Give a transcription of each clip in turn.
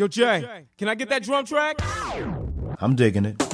Yo, Jay, can I get that drum track? I'm digging it. Put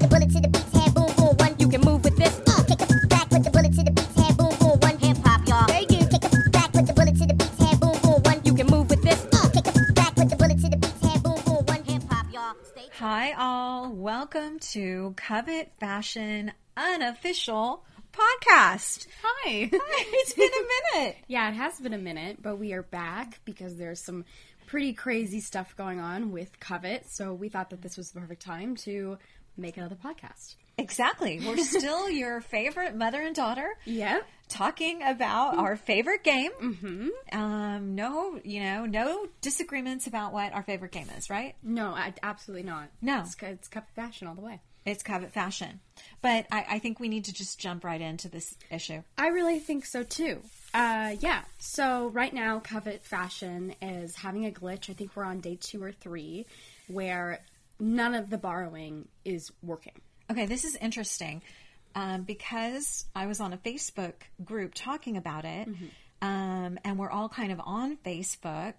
the bullet to the beat's head, boom, boom, one. You can move with this. Uh, kick it back, put the bullet to the beat's head, boom, boom, one. Hip hop, y'all. There you kick it back, put the bullet to the beat's head, boom, boom, one. You can move with this. Uh, kick it back, put the bullet to the beat's head, boom, boom, one. Hip hop, y'all. Stay Hi, all. Welcome to Covet Fashion Unofficial Podcast. Hi. It's been a minute. yeah, it has been a minute, but we are back because there's some pretty crazy stuff going on with Covet. So we thought that this was the perfect time to make another podcast. Exactly. We're still your favorite mother and daughter. Yep. Talking about our favorite game. Mm-hmm. Um, no, you know, no disagreements about what our favorite game is, right? No, I, absolutely not. No. It's, it's Covet Fashion all the way. It's Covet Fashion. But I, I think we need to just jump right into this issue. I really think so too. Uh, yeah. So right now, Covet Fashion is having a glitch. I think we're on day two or three, where none of the borrowing is working. Okay, this is interesting um, because I was on a Facebook group talking about it, um, and we're all kind of on Facebook.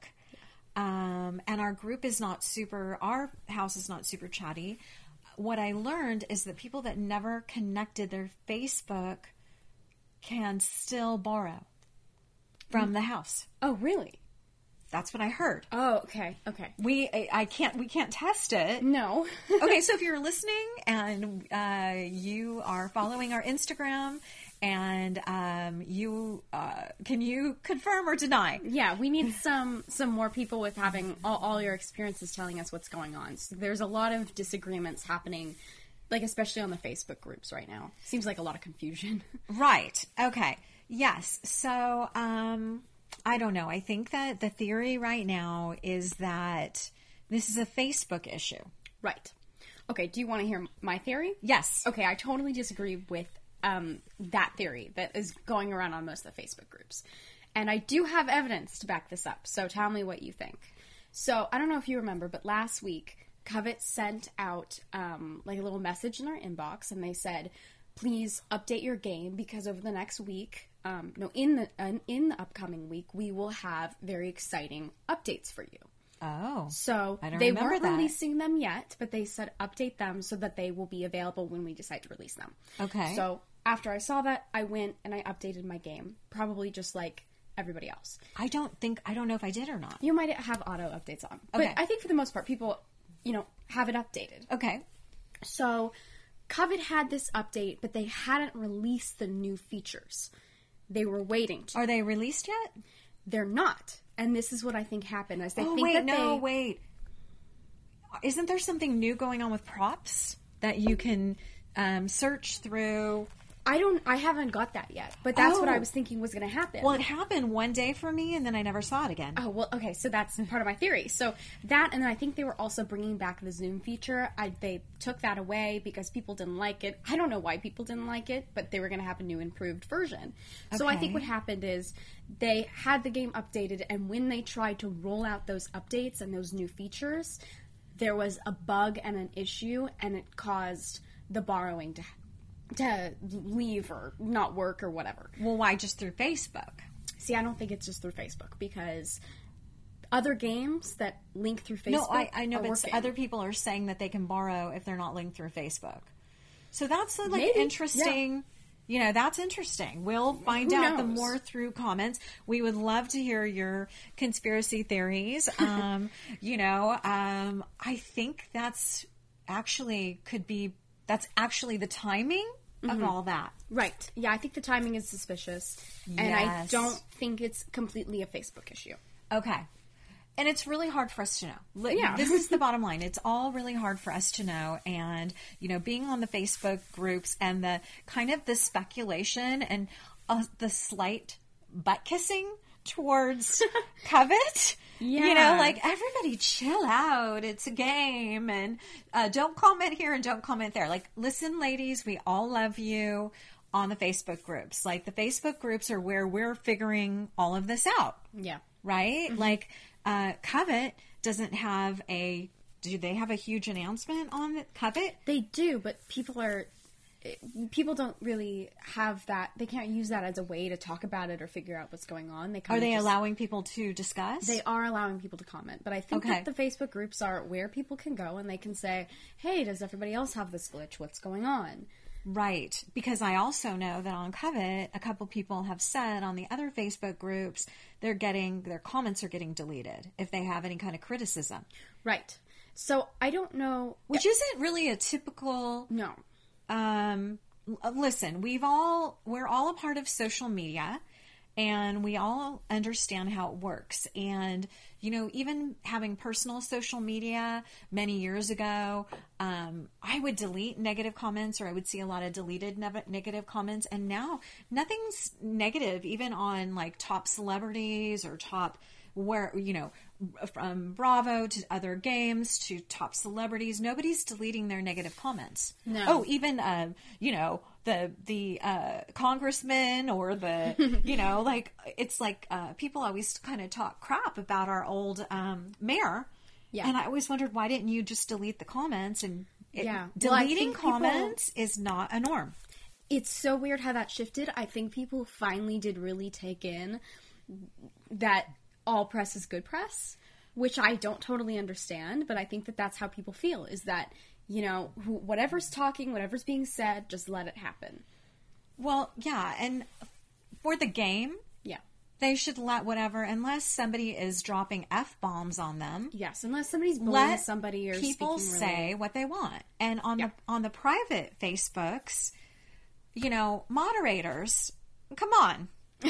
Um, and our group is not super, our house is not super chatty. What I learned is that people that never connected their Facebook can still borrow from the house. Oh, really? That's what I heard. Oh, okay. Okay. We, I, I can't, we can't test it. No. okay, so if you're listening and uh, you are following our Instagram and um, you uh, can you confirm or deny? Yeah, we need some some more people with having all, all your experiences telling us what's going on. So there's a lot of disagreements happening, like especially on the Facebook groups right now. Seems like a lot of confusion. Right. Okay. Yes. So um, I don't know. I think that the theory right now is that this is a Facebook issue. right. Okay. Do you want to hear my theory? Yes. Okay, I totally disagree with um, that theory that is going around on most of the Facebook groups. And I do have evidence to back this up, so tell me what you think. So, I don't know if you remember, but last week, Covet sent out um, like a little message in our inbox, and they said, please update your game because over the next week, um, no, in the uh, in the upcoming week, we will have very exciting updates for you. Oh. So I don't they weren't that. releasing them yet, but they said update them so that they will be available when we decide to release them. Okay. So after I saw that, I went and I updated my game, probably just like everybody else. I don't think I don't know if I did or not. You might have auto updates on, but Okay. I think for the most part, people, you know, have it updated. Okay. So Covet had this update, but they hadn't released the new features. They were waiting. To. Are they released yet? They're not, and this is what I think happened. Is they Oh think wait, that no, they, wait. Isn't there something new going on with props that you can um, search through? I don't. I haven't got that yet, but that's what Oh. I was thinking was going to happen. Well, it happened one day for me, and then I never saw it again. Oh well, okay. So that's part of my theory. So that, and then I think they were also bringing back the Zoom feature. I, they took that away because people didn't like it. I don't know why people didn't like it, but they were going to have a new improved version. So I think what happened is they had the game updated, and when they tried to roll out those updates and those new features, there was a bug and an issue, and it caused the borrowing to to leave or not work or whatever. Well, why just through Facebook? See, I don't think it's just through Facebook because other games that link through Facebook. No, I, I know, but working. other people are saying that they can borrow if they're not linked through Facebook. So that's uh, like Maybe, interesting. You know, that's interesting. We'll find Who out the more through comments. We would love to hear your conspiracy theories. Um, you know, um, I think that's actually could be that's actually the timing Mm-hmm. of all that. right. Yeah, I think the timing is suspicious, and I don't think it's completely a Facebook issue. Okay. And it's really hard for us to know. Yeah. This is the bottom line. It's all really hard for us to know. And, you know, being on the Facebook groups and the kind of the speculation and uh, the slight butt kissing towards Covet. You know, like everybody chill out. It's a game and uh, don't comment here and don't comment there. Like, listen, ladies, we all love you on the Facebook groups. Like, the Facebook groups are where we're figuring all of this out Yeah. right? Like uh, Covet doesn't have a. Do they have a huge announcement on Covet? They do, but people are people don't really have that. They can't use that as a way to talk about it or figure out what's going on. They Are they just, allowing people to discuss? They are allowing people to comment, but I think Okay. that the Facebook groups are where people can go and they can say, "Hey, does everybody else have this glitch? What's going on?" Right. Because I also know that on Covet, a couple people have said on the other Facebook groups, they're getting, their comments are getting deleted if they have any kind of criticism, Right. So I don't know. which isn't really a typical, No. Um, listen, we've all, we're all a part of social media and we all understand how it works. And, you know, even having personal social media many years ago, um, I would delete negative comments or I would see a lot of deleted nev- negative comments. And now nothing's negative, even on like top celebrities or top where you know from bravo to other games to top celebrities nobody's deleting their negative comments No. oh even uh, you know the the uh, congressman or the you know like it's like uh, people always kind of talk crap about our old um, mayor Yeah. and i always wondered why didn't you just delete the comments and it- Yeah. Well, deleting think people- comments is not a norm it's so weird how that shifted. I think people finally did really take in that all press is good press, which I don't totally understand, but I think that that's how people feel is that, you know, who, whatever's talking, whatever's being said, just let it happen. well yeah and for the game Yeah. they should let whatever unless somebody is dropping f bombs on them Yes, unless somebody's bullying somebody or people say really- what they want and on Yeah. the on the private facebooks you know moderators come on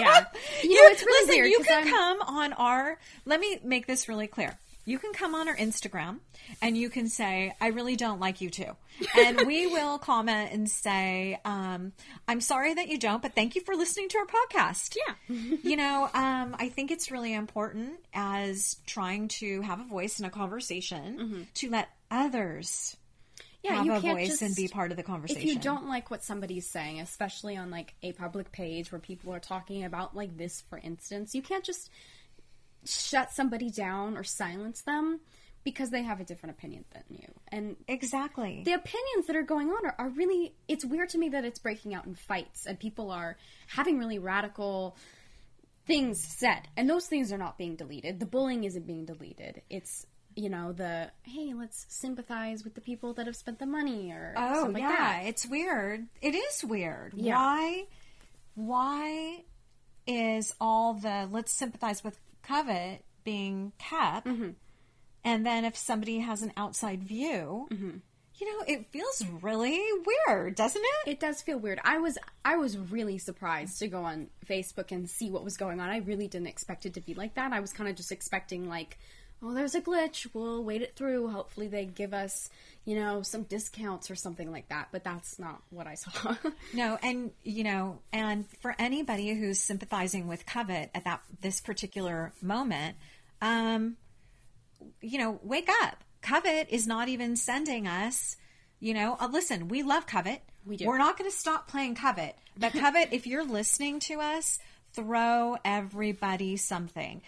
yeah. You know, it's really listen weird. you can I'm- come on our let me make this really clear you can come on our Instagram and you can say, I really don't like you too. And we will comment and say, um, I'm sorry that you don't, but thank you for listening to our podcast. Yeah. you know, um, I think it's really important as trying to have a voice in a conversation to let others Yeah, have you a can't voice just, and be part of the conversation. If you don't like what somebody's saying, especially on like a public page where people are talking about like this, for instance, you can't just shut somebody down or silence them because they have a different opinion than you. And Exactly. the opinions that are going on are, are really it's weird to me that it's breaking out in fights and people are having really radical things said and those things are not being deleted the bullying isn't being deleted it's you know the hey let's sympathize with the people that have spent the money or Oh something yeah, like that. it's weird. It is weird. Yeah. Why? Why is all the let's sympathize with covet being kept, Mm-hmm. and then if somebody has an outside view, Mm-hmm. you know, it feels really weird, doesn't it? it does feel weird. I was I was really surprised to go on Facebook and see what was going on. I really didn't expect it to be like that. I was kind of just expecting like, oh, there's a glitch. We'll wait it through. Hopefully they give us, you know, some discounts or something like that. But that's not what I saw. No, and you know, and for anybody who's sympathizing with Covet at that this particular moment, um, you know, wake up. Covet is not even sending us. You know, uh, listen, we love Covet. We do. We're not going to stop playing Covet. But Covet, if you're listening to us, throw everybody something.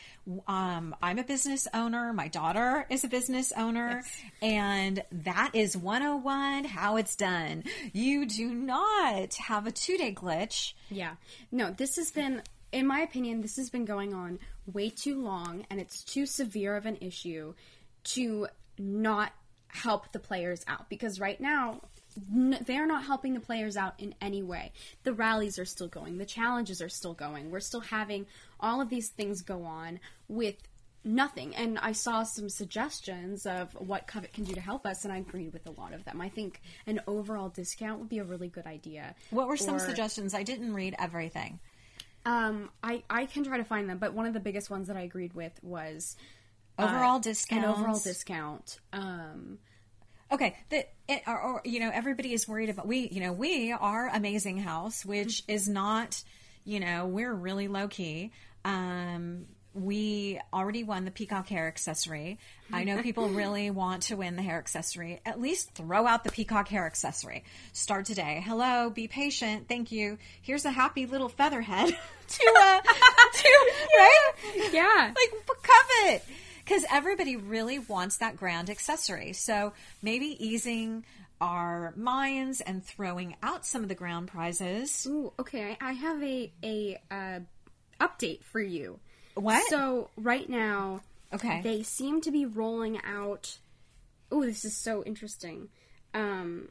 Um, I'm a business owner. My daughter is a business owner. And that is 101 how it's done. You do not have a two day glitch. Yeah. No, this has been, in my opinion, this has been going on way too long and it's too severe of an issue to not help the players out because right now n- they're not helping the players out in any way. The rallies are still going, the challenges are still going. We're still having all of these things go on with nothing. And I saw some suggestions of what Covet can do to help us, and I agreed with a lot of them. I think an overall discount would be a really good idea. What were some Or- suggestions? I didn't read everything. um, I I can try to find them, but one of the biggest ones that I agreed with was uh, Overall an overall discount. Um, Okay, the it, or, or you know everybody is worried about we you know we are Amazing House, which is not you know we're really low key. Um, we already won the peacock hair accessory. I know people really want to win the hair accessory. At least throw out the peacock hair accessory. Start today. Hello, be patient. Thank you. Here's a happy little feather head to uh, to right yeah, like covet because everybody really wants that grand accessory so maybe easing our minds and throwing out some of the ground prizes. Ooh, okay. I, I have a a uh, update for you. What? So right now, Okay. they seem to be rolling out. Oh, this is so interesting. Um,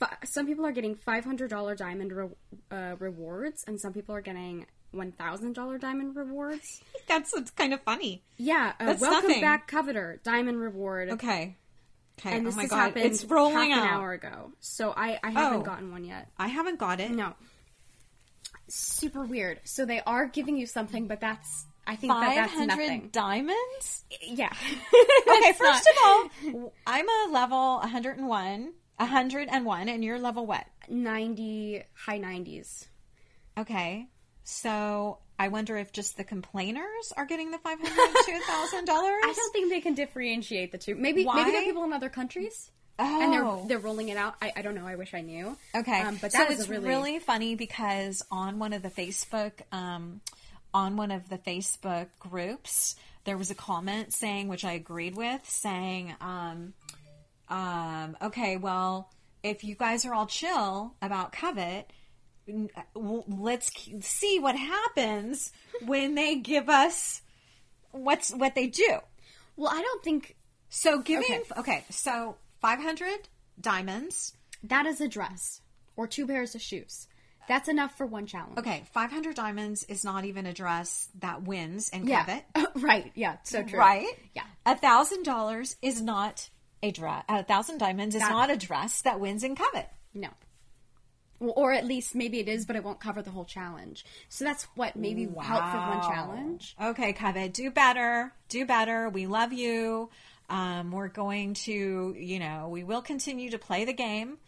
fi- some people are getting five hundred dollar diamond re- uh, rewards, and some people are getting one thousand dollar diamond rewards. That's it's kind of funny. Yeah, uh, That's welcome nothing. back, coveter diamond reward. Okay. Okay. And oh this my has god, happened it's rolling half out. an hour ago, so I I haven't Oh. gotten one yet. I haven't got it. No. Super weird. So they are giving you something, but that's I think that Five that's hundred nothing. diamonds. Yeah. Okay, first of all, I'm a level 101, 101, and you're level what? 90 high 90s. Okay, so I wonder if just the complainers are getting the five hundred two thousand dollars. I don't think they can differentiate the two. Maybe Why? maybe they're people in other countries. Oh. And they're Oh. they're rolling it out. I, I don't know. I wish I knew. Okay, um, but so it's really... really, funny because on one of the Facebook, um, on one of the Facebook groups, there was a comment saying, which I agreed with, saying, um, um, "Okay, well, if you guys are all chill about Covet." Uh, w- Let's see what happens when they give us what's what they do. well. I don't think So giving Okay. okay, so five hundred diamonds. that is a dress or two pairs of shoes. That's enough for one challenge. Okay, 500 diamonds is not even a dress that wins in Yeah. Covet. right. Yeah. So true. Right? Yeah. A thousand dollars is not a dress. A thousand diamonds is That- not a dress that wins in Covet. No. Or at least maybe it is, but it won't cover the whole challenge. So that's what maybe help for one challenge. Okay, Covet, do better. Do better. We love you. Um, we're going to, you know, we will continue to play the game,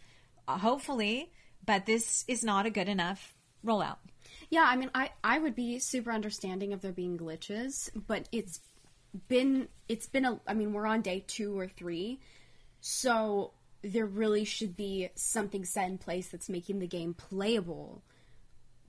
uh, hopefully, but this is not a good enough rollout. Yeah, I mean, I I would be super understanding of there being glitches, but it's been it's been a. I mean, we're on day two or three, so there really should be something set in place that's making the game playable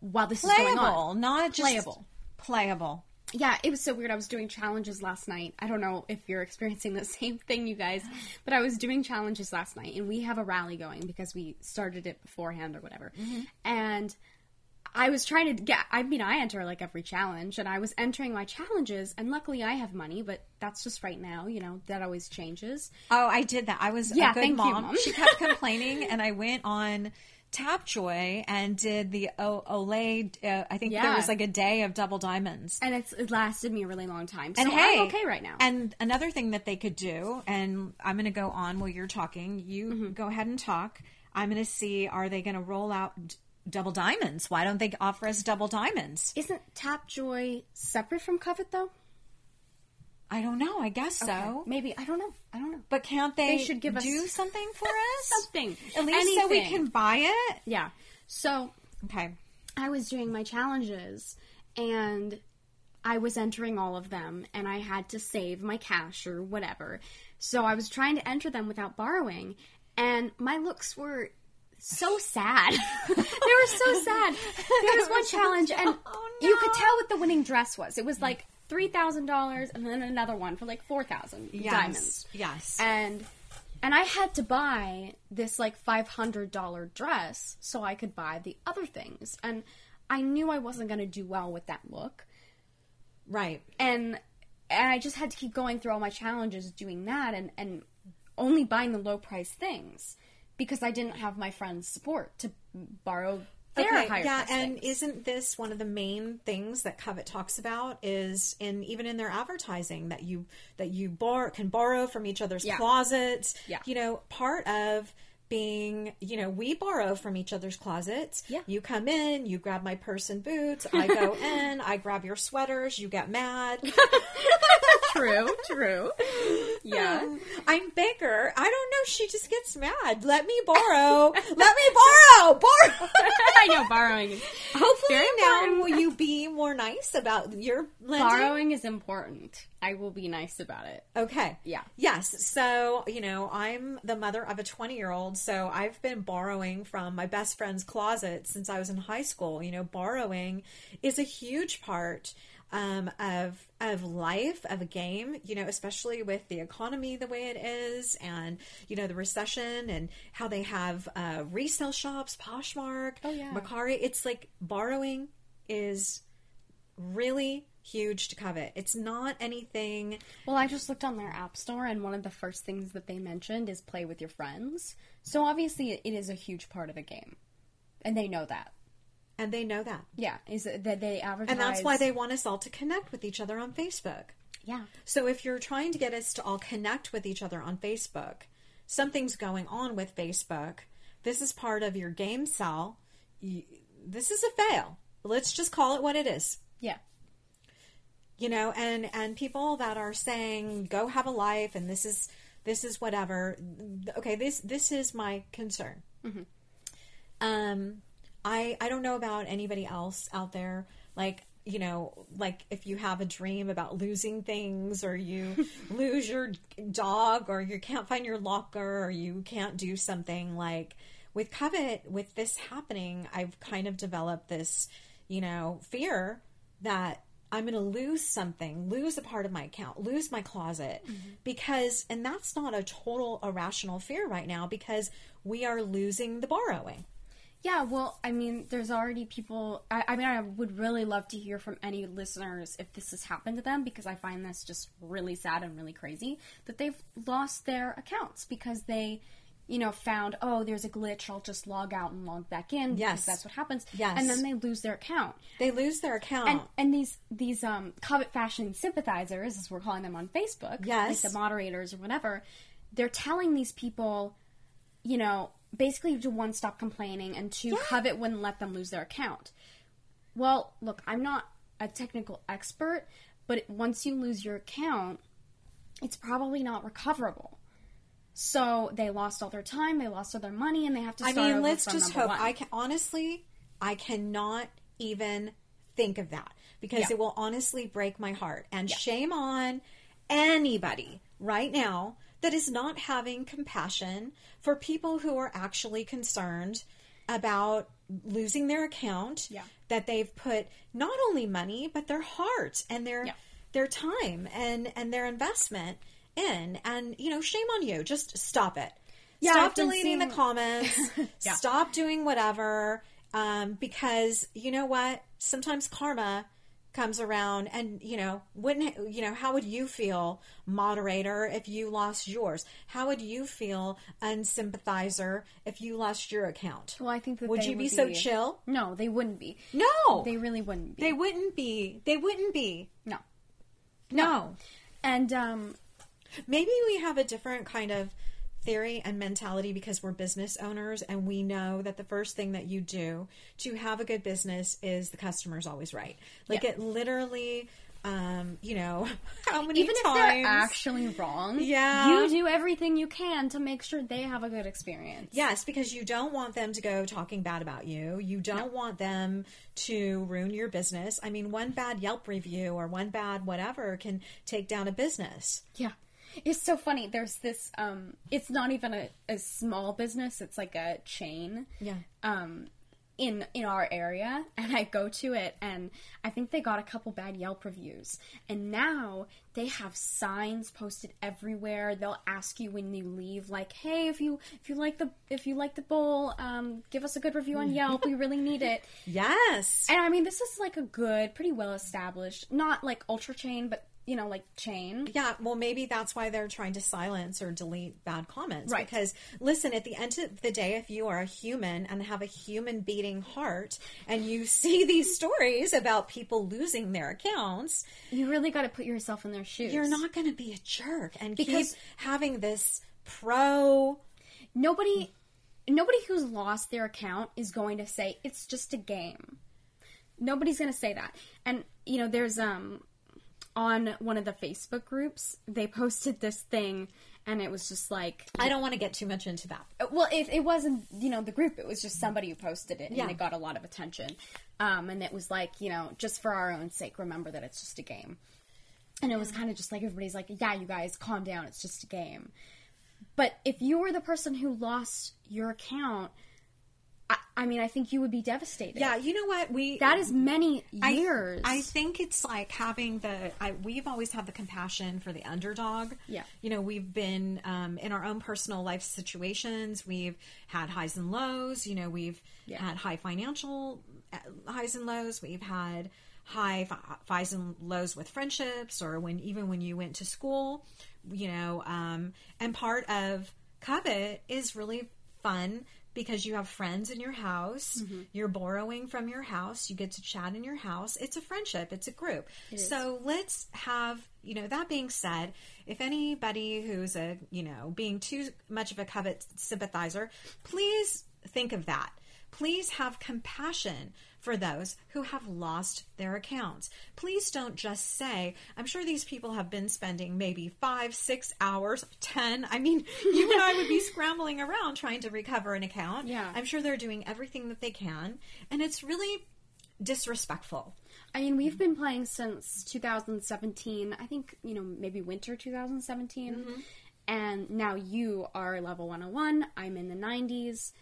while this is going Playable, on. not just Playable. Playable. Yeah, it was so weird. I was doing challenges last night. I don't know if you're experiencing the same thing, you guys, but I was doing challenges last night, and we have a rally going because we started it beforehand or whatever. Mm-hmm. And I was trying to get. I mean, I enter like every challenge, and I was entering my challenges, and luckily I have money, but that's just right now. You know, that always changes. Oh, I did that. I was Yeah, a good thank you, mom. Mom. she kept complaining, and I went on Tapjoy and did the o- Olay. Uh, I think there was like a day of double diamonds. And it's it lasted me a really long time. So And hey, I'm okay right now. And another thing that they could do, and I'm going to go on while you're talking. You Mm-hmm. go ahead and talk. I'm going to see are they going to roll out d- double diamonds? Why don't they offer us double diamonds? Isn't Tapjoy separate from Covet though? I don't know. I guess so. Maybe I don't know. I don't know. But can't they, They should give us- do something for us? Something. At least so we can buy it. Yeah. So Okay. I was doing my challenges and I was entering all of them and I had to save my cash or whatever. So I was trying to enter them without borrowing and my looks were so sad. they were so sad. There was one challenge and Oh, you could tell what the winning dress was. It was like $3,000 and then another one for like 4,000 diamonds. Yes. And and I had to buy this like five hundred dollar dress so I could buy the other things. And I knew I wasn't gonna do well with that look. right. And and I just had to keep going through all my challenges doing that and, and only buying the low price things because I didn't have my friends' support to borrow their Okay, yeah, and things. isn't this one of the main things that Covet talks about? Is in even in their advertising that you that you can borrow from each other's Yeah. closets. Yeah. you know, part of being, you know, we borrow from each other's closets. Yeah. you come in, you grab my purse and boots. I go in, I grab your sweaters. You get mad. true, true. Yeah. I'm bigger. I don't know. She just gets mad. Let me borrow. Let me borrow. Borrow. I know borrowing is Hopefully Very now important. will you be more nice about your lending? borrowing is important. I will be nice about it. Okay. Yeah. Yes. So, you know, I'm the mother of a 20 year old. So I've been borrowing from my best friend's closet since I was in high school. You know, borrowing is a huge part um, of of life of a game. You know, especially with the economy the way it is, and you know the recession and how they have uh, resale shops, Poshmark, Oh, yeah. Mercari. It's like borrowing is really huge to covet. It's not anything. Well, I just looked on their app store, and one of the first things that they mentioned is play with your friends. So obviously, it is a huge part of the game, and they know that. And they know that. Yeah, is that they advertise, And that's why they want us all to connect with each other on Facebook. Yeah, So if you're trying to get us to all connect with each other on Facebook, something's going on with Facebook. This is part of your game cell. You, this is a fail. Let's just call it what it is. yeah, You know, and and people that are saying go have a life and this is this is whatever. Okay, this this is my concern. Um, I I don't know about anybody else out there. Like you know, like if you have a dream about losing things, or you lose your dog, or you can't find your locker, or you can't do something like with covet with this happening. I've kind of developed this, you know, fear that I'm going to lose something, lose a part of my account, lose my closet mm-hmm. because, and that's not a total irrational fear right now because we are losing the borrowing. Yeah. Well, I mean, there's already people. I, I mean, I would really love to hear from any listeners if this has happened to them because I find this just really sad and really crazy that they've lost their accounts because they. You know, found oh, there's a glitch. I'll just log out and log back in. because Yes. that's what happens. Yes. and then they lose their account. They lose their account. and and these these um covet fashion sympathizers as we're calling them on facebook Yes. like the moderators or whatever they're telling these people you know basically to one stop complaining and two covet wouldn't let them lose their account well look i'm not a technical expert but once you lose your account it's probably not recoverable so they lost all their time they lost all their money and they have to I mean, let's just hope. one. I can honestly, I cannot even think of that because Yeah. it will honestly break my heart. And shame on anybody right now that is not having compassion for people who are actually concerned about losing their account. Yeah. That they've put not only money but their heart and their Yeah. their time and and their investment in. And you know, shame on you. Just stop it. Yeah, Stop deleting the comments. Yeah. Stop doing whatever. Um, because you know what? Sometimes karma comes around and you know wouldn't you know how would you feel moderator if you lost yours? How would you feel unsympathizer if you lost your account? Well i think that would you be so chill? No they wouldn't be. No! They really wouldn't be. They wouldn't be. They wouldn't be. No. No. And um maybe we have a different kind of theory and mentality because we're business owners and we know that the first thing that you do to have a good business is the customer's always right like Yeah. it literally um you know how many even if they're actually wrong Yeah. you do everything you can to make sure they have a good experience Yes, because you don't want them to go talking bad about you. You don't want them to ruin your business. I mean, one bad Yelp review or one bad whatever can take down a business. yeah it's so funny. There's this um it's not even a, a small business. It's like a chain Yeah. um in in our area. And I go to it and I think they got a couple bad Yelp reviews. And now they have signs posted everywhere. They'll ask you when you leave like hey if you if you like the if you like the bowl um give us a good review on Yelp. We really need it. Yes. and I mean this is like a good pretty well established not like ultra chain but you know like chain Yeah, well, maybe that's why they're trying to silence or delete bad comments. Right. Because, listen, at the end of the day, if you are a human and have a human beating heart and you see these stories about people losing their accounts, you really got to put yourself in their shoes you're not going to be a jerk and Because- keep having this pro. nobody nobody who's lost their account is going to say it's just a game nobody's going to say that and you know there's um on one of the facebook groups they posted this thing and it was just like I don't want to get too much into that. well it, it wasn't you know the group it was just somebody who posted it and Yeah. it got a lot of attention um, and it was like you know just for our own sake remember that it's just a game and it was kind of just like everybody's like yeah you guys calm down it's just a game but if you were the person who lost your account I, I mean, I think you would be devastated. Yeah, you know what? We that is many years. I, think it's like having the. I, we've always had the compassion for the underdog. Yeah. You know, we've been um, in our own personal life situations. We've had highs and lows. You know, we've Yeah. had high financial uh, highs and lows. We've had high highs and lows with friendships, or when even when you went to school. You know, um, and part of covet is really fun because you have friends in your house. Mm-hmm. You're borrowing from your house. You get to chat in your house. It's a friendship. It's a group. So let's have, you know, that being said, if anybody who's a, you know, being too much of a covet sympathizer, please think of that. Please have compassion for those who have lost their accounts. Please don't just say, I'm sure these people have been spending maybe five, six hours, 10. I mean, you and I would be scrambling around trying to recover an account. Yeah. I'm sure they're doing everything that they can. And it's really disrespectful. I mean, we've been playing since 2017. I think, you know, maybe winter 2017. Mm-hmm. And now you are level 101. I'm in the 90s.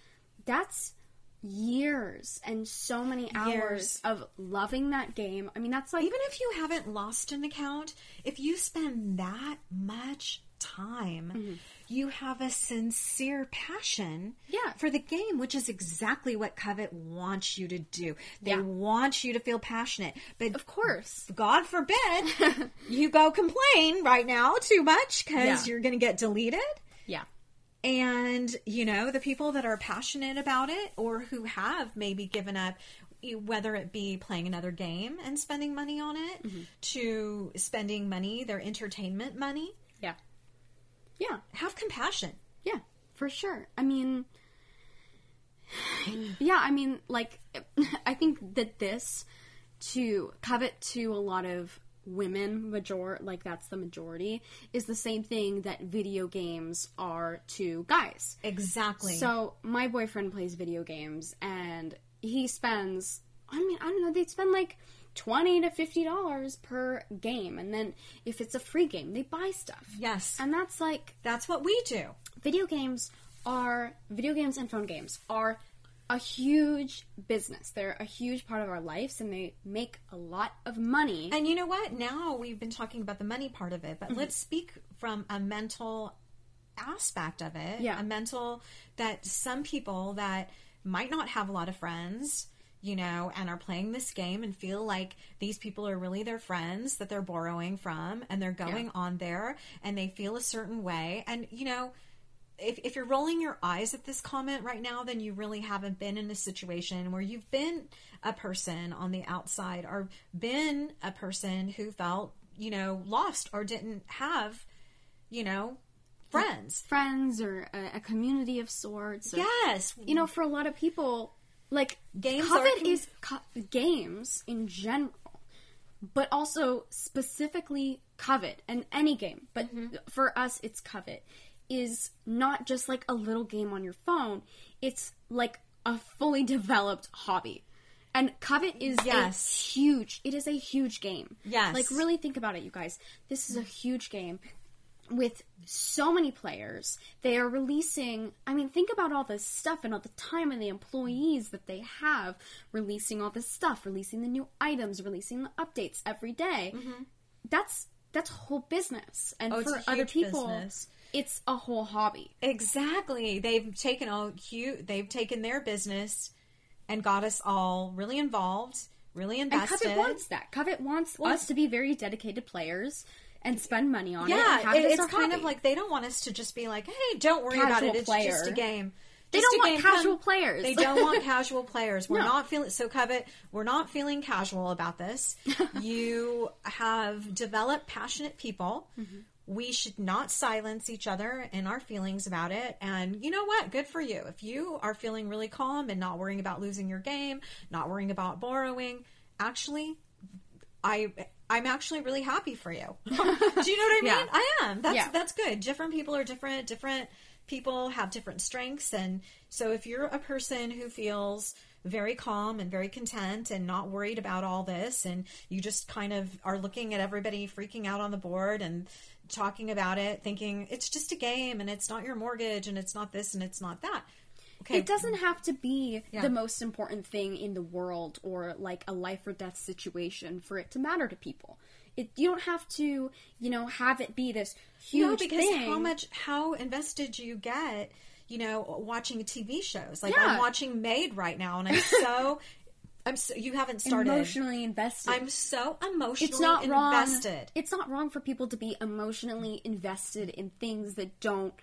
That's years and so many hours Years. of loving that game. I mean, that's like Even if you haven't lost an account, if you spend that much time, mm-hmm. you have a sincere passion Yeah. for the game, which is exactly what Covet wants you to do. They Yeah. want you to feel passionate. But Of course. God forbid you go complain right now too much because Yeah. you're going to get deleted. Yeah. And, you know, the people that are passionate about it or who have maybe given up, whether it be playing another game and spending money on it, mm-hmm. to spending money, their entertainment money, Yeah. Yeah. have compassion. Yeah, for sure. I mean, yeah, I mean, like, I think that this to covet to a lot of women, major like that's the majority, is the same thing that video games are to guys. Exactly. So my boyfriend plays video games, and he spends. I mean, I don't know. They spend like twenty to fifty dollars per game, and then if it's a free game, they buy stuff. yes, And that's like that's what we do. video games are video games and phone games are a huge business. They're a huge part of our lives and they make a lot of money. And you know what? Now we've been talking about the money part of it, but mm-hmm. let's speak from a mental aspect of it. Yeah. A mental that some people that might not have a lot of friends, you know, and are playing this game and feel like these people are really their friends that they're borrowing from and they're going on there and they feel a certain way. And, you know, if, if you're rolling your eyes at this comment right now, then you really haven't been in a situation where you've been a person on the outside or been a person who felt, you know, lost or didn't have, you know, friends. Friends or a, a community of sorts. Or, Yes. You know, for a lot of people, like Games are com- is co- games in general, but also specifically covet and any game. But Mm-hmm. for us, it's covet is not just like a little game on your phone. It's like a fully developed hobby. And Covet is Yes. a huge. It is a huge game. Yes. Like really think about it, you guys. This is a huge game with so many players. They are releasing, I mean, think about all this stuff and all the time and the employees that they have releasing all this stuff, releasing the new items, releasing the updates every day. That's that's whole business. And Mm-hmm. Oh, for other people, business. It's a whole hobby. Exactly. They've taken a huge, they've taken their business and got us all really involved, really And invested. Covet wants that. Covet wants us to be very dedicated players and spend money on it. Yeah, and it- it's kind of like they don't want us to just be like, "Hey, don't worry about it. It's player. just a game." They don't want casual players. They don't want casual players. We're No. not feeling so covet. We're not feeling casual about this. you have developed passionate people. Mm-hmm. We should not silence each other in our feelings about it. And you know what? Good for you. If you are feeling really calm and not worrying about losing your game, not worrying about borrowing, actually, I I'm actually really happy for you. Do you know what I mean? Yeah. I am. That's Yeah. that's good. Different people are different. Different people have different strengths, and so if you're a person who feels very calm and very content and not worried about all this, and you just kind of are looking at everybody freaking out on the board and talking about it, thinking it's just a game and it's not your mortgage and it's not this and it's not that. okay. It doesn't have to be Yeah. the most important thing in the world or like a life or death situation for it to matter to people. It, you don't have to, you know, have it be this huge no, because thing. how much how invested you get, you know, watching TV shows. Like Yeah. I'm watching Maid right now, and I'm so, I'm so, you haven't started. emotionally invested. I'm so emotionally it's not wrong. invested. It's not wrong for people to be emotionally invested in things that don't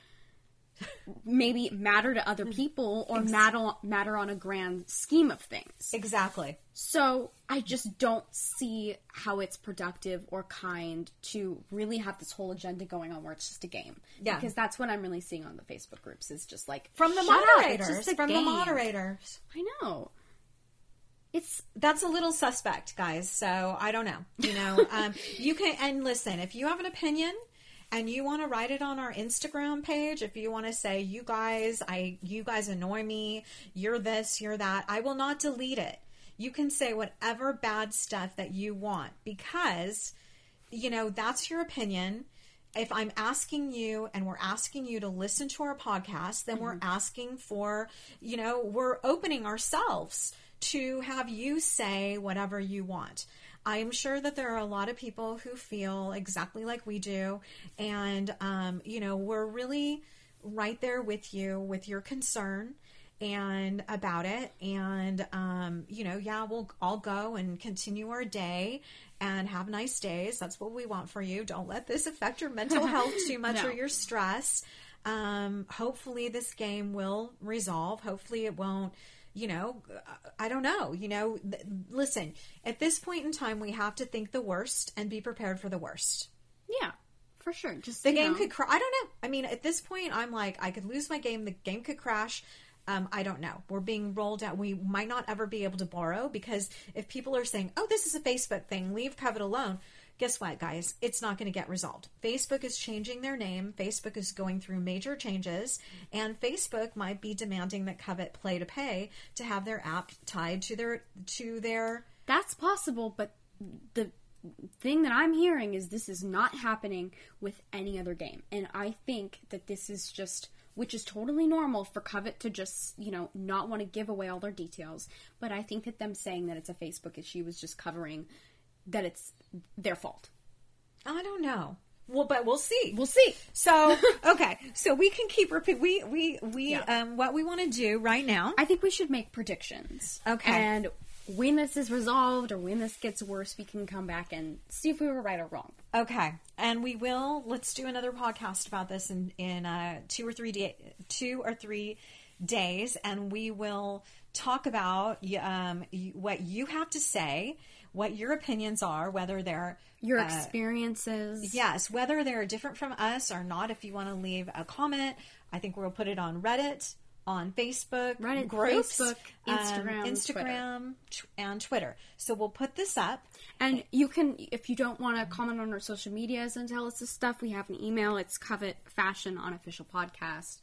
maybe matter to other mm-hmm. people or matter matter on a grand scheme of things. Exactly. So I just don't see how it's productive or kind to really have this whole agenda going on where it's just a game. Yeah. Because that's what I'm really seeing on the Facebook groups is just like From the "Shut up, it's moderators. From the moderators. I know. It's that's a little suspect, guys. So I don't know. You know, um, you can and listen. If you have an opinion and you want to write it on our Instagram page, if you want to say, "You guys, I, you guys annoy me. You're this, you're that," I will not delete it. You can say whatever bad stuff that you want because, you know, that's your opinion. If I'm asking you and we're asking you to listen to our podcast, then we're asking for, you know, we're opening ourselves to have you say whatever you want. I am sure that there are a lot of people who feel exactly like we do. And, um, you know, we're really right there with you with your concern and about it. And, um, you know, yeah, we'll all go and continue our day and have nice days. That's what we want for you. Don't let this affect your mental health too much No. or your stress. Um, hopefully, this game will resolve. Hopefully, it won't. You know, I don't know. You know, th- listen, at this point in time, we have to think the worst and be prepared for the worst. yeah, for sure. Just The game know, could crash. I don't know. I mean, at this point, I'm like, I could lose my game. The game could crash. Um, I don't know. We're being rolled out. We might not ever be able to borrow because if people are saying, "Oh, this is a Facebook thing, leave Covet alone," guess what, guys? It's not going to get resolved. Facebook is changing their name. Facebook is going through major changes, and Facebook might be demanding that Covet play to pay to have their app tied to their to their. That's possible, but the thing that I'm hearing is this is not happening with any other game. And I think that this is just which is totally normal for Covet to just, you know, not want to give away all their details, but I think that them saying that it's a Facebook issue was just covering that it's their fault. I don't know. Well, but we'll see. We'll see. So okay, so we can keep repeat. We we we um what we want to do right now. I think we should make predictions. Okay. And when this is resolved or when this gets worse, we can come back and see if we were right or wrong. Okay, and we will. Let's do another podcast about this in in uh, two or three day, two or three days, and we will talk about um what you have to say, what your opinions are, whether they're Your uh, experiences. Yes, whether they're different from us or not. If you want to leave a comment, I think we'll put it on Reddit, on Facebook, Reddit, groups, Facebook, um, Instagram, Instagram, tw- and Twitter. So we'll put this up. And you can, if you don't want to comment on our social medias and tell us this stuff, we have an email. It's Covet Fashion Unofficial Podcast.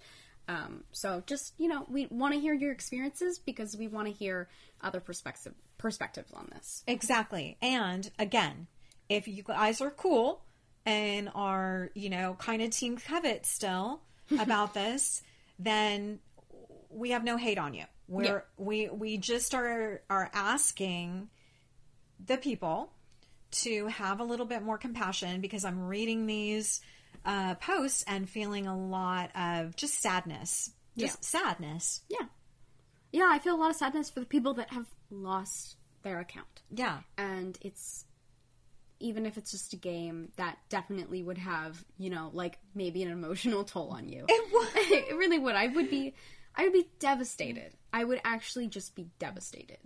Um, so just, you know, we want to hear your experiences because we want to hear other perspective, perspectives on this. Exactly. And again, if you guys are cool and are, you know, kind of team covet still about this, then we have no hate on you. We're Yeah. we we just are are asking the people to have a little bit more compassion because I'm reading these uh, posts and feeling a lot of just sadness. Just sadness. Yeah. Yeah, I feel a lot of sadness for the people that have lost their account. Yeah. and it's even if it's just a game that definitely would have you know like maybe an emotional toll on you It would. it really would i would be i would be devastated i would actually just be devastated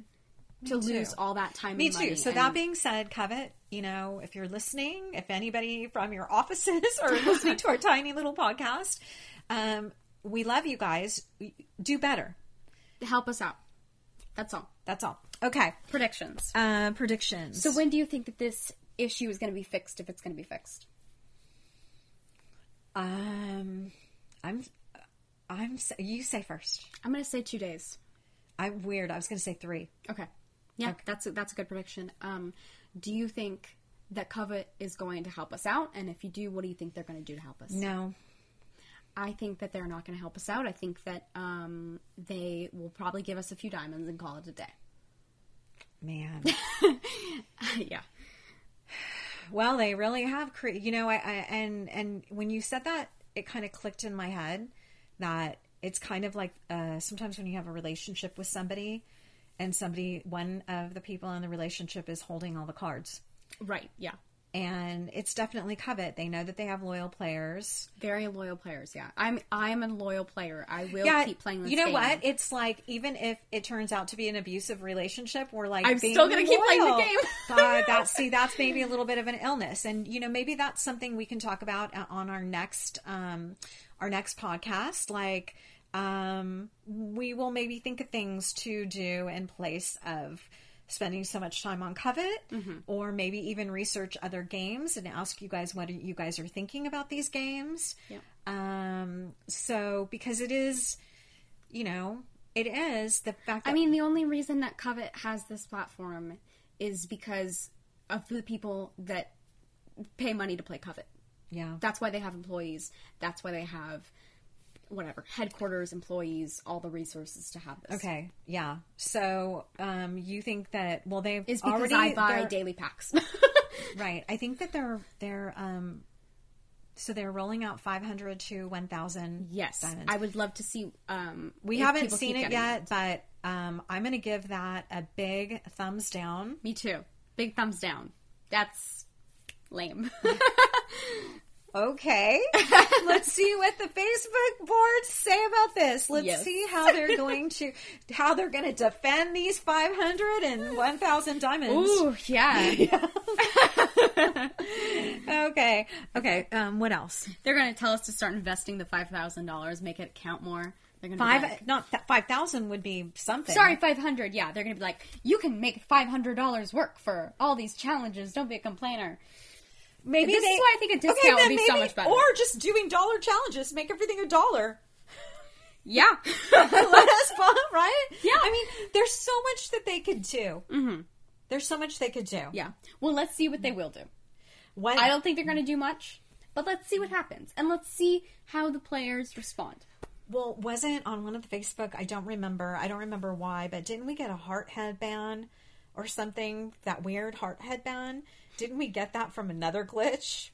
to lose all that time Me and money too. So that being said, Covet, you know, if you're listening, if anybody from your offices are listening to our tiny little podcast, um, we love you guys. Do better. help us out that's all That's all. Okay. predictions Uh, predictions. so when do you think that this issue is going to be fixed if it's going to be fixed um, I'm, I'm. You say first. i'm going to say two days I'm weird. I was going to say three. Okay. Yeah, that's a, that's a good prediction. Um, do you think that Covet is going to help us out? And if you do, what do you think they're going to do to help us? No. I think that they're not going to help us out. I think that um, they will probably give us a few diamonds and call it a day. Man. yeah. Well, they really have created. You know, I, I and and when you said that, it kind of clicked in my head that it's kind of like uh, sometimes when you have a relationship with somebody, and somebody, one of the people in the relationship is holding all the cards, Right. Yeah. and it's definitely covet. They know that they have loyal players. Very loyal players. Yeah. I'm I'm a loyal player. I will yeah, keep playing this you know game. what? It's like even if it turns out to be an abusive relationship, we're like I'm still gonna keep playing the game. that's see, that's maybe a little bit of an illness, and you know maybe that's something we can talk about uh, on our next um, our next podcast. Like um, we will maybe think of things to do in place of spending so much time on covet Mm-hmm. or maybe even research other games and ask you guys what you guys are thinking about these games Yep. um so because it is you know it is the fact that I mean, the only reason that Covet has this platform is because of the people that pay money to play Covet. yeah That's why they have employees. That's why they have whatever headquarters employees, all the resources to have this. okay yeah so um you think that well they've is because already I buy daily packs. right i think that they're they're um so they're rolling out 500 to 1000 yes, diamonds. I would love to see. Um, we haven't seen it yet but um i'm gonna give that a big thumbs down Me too. Big thumbs down. That's lame. Okay. Let's see what the Facebook boards say about this. Let's Yes. see how they're going to how they're going to defend these 500 and 1000 diamonds. Ooh, yeah. Okay. Okay. Um what else? They're going to tell us to start investing the five thousand dollars, make it count more. They're going to 5 like, not th- 5000 would be something. Sorry, five hundred. Yeah, they're going to be like, you can make five hundred dollars work for all these challenges. Don't be a complainer. Maybe This is why I think a discount would then be so maybe- much better. Or just doing dollar challenges, make everything a dollar. Yeah. Let us fun, right? Yeah. I mean, there's so much that they could do. Mm-hmm. There's so much they could do. yeah. Well, let's see what they will do. When, I don't think they're going to do much, but let's see what happens, and let's see how the players respond. Well, wasn't on one of the Facebook, I don't remember. I don't remember why, but didn't we get a heart headband or something? That weird heart headband? Didn't we get that from another glitch?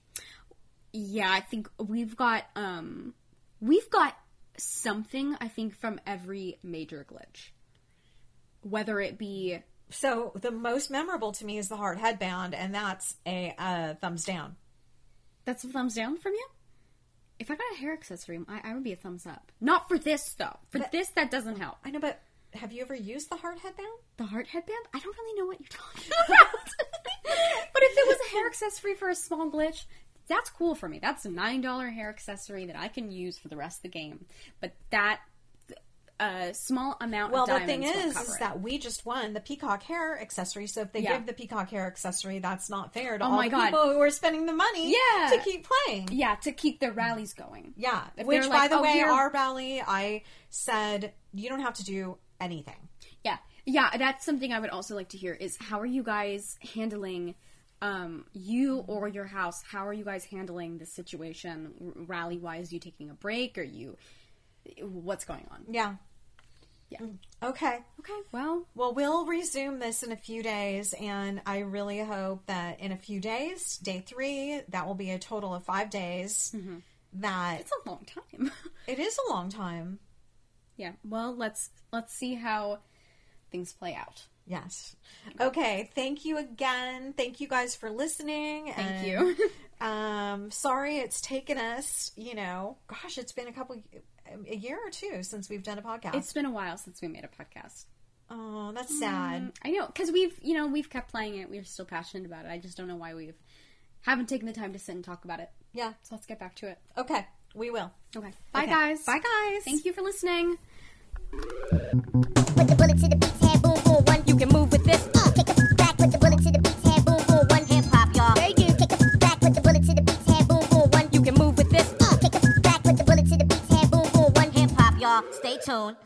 Yeah, I think we've got um we've got something I think from every major glitch. Whether it be So the most memorable to me is the heart headband, and that's a uh, thumbs down. that's a thumbs down from you? If I got a hair accessory, I, I would be a thumbs up. Not for this though. For this that doesn't help. I know, but have you ever used the heart headband? The heart headband? I don't really know what you're talking about. but if it was a hair accessory for a small glitch, that's cool for me. That's a nine dollar hair accessory that I can use for the rest of the game. But that uh, small amount Well, of the thing is, is that we just won the peacock hair accessory. So if they Yeah. give the peacock hair accessory, that's not fair to Oh all my the God. people who are spending the money Yeah. to keep playing. yeah to keep their rallies going. Yeah, If which by like, the "Oh, way, our rally, I said you don't have to do anything. Yeah, yeah. That's something I would also like to hear is how are you guys handling um, you or your house? How are you guys handling the situation rally wise? You taking a break or you? What's going on? Yeah. Yeah. Okay. Okay. Well, Well, we'll resume this in a few days, and I really hope that in a few days, day three, that will be a total of five days. That it's a long time. it is a long time. Yeah. Well, let's let's see how things play out. Yes. Okay. Thank you again. Thank you guys for listening. Thank and, you. Um, sorry it's taken us, you know, gosh, it's been a couple, a year or two since we've done a podcast. It's been a while since we made a podcast. oh, that's sad. I know because we've you know we've kept playing it. We're still passionate about it. I just don't know why we've haven't taken the time to sit and talk about it. Yeah. So let's get back to it. Okay. We will. Okay. Bye Okay. guys. Bye, guys. Thank you for listening. With the bullet to the beat's head, boom, boom, one. You can move with this. Uh, kick it back with the bullet to the beat's head, boom, boom, one. Hip hop, y'all. There you kick it back with the bullet to the beat's head, boom, boom, one. You can move with this. Uh, kick it back with the bullet to the beat's head, boom, boom, one. Hip hop, y'all. Stay tuned.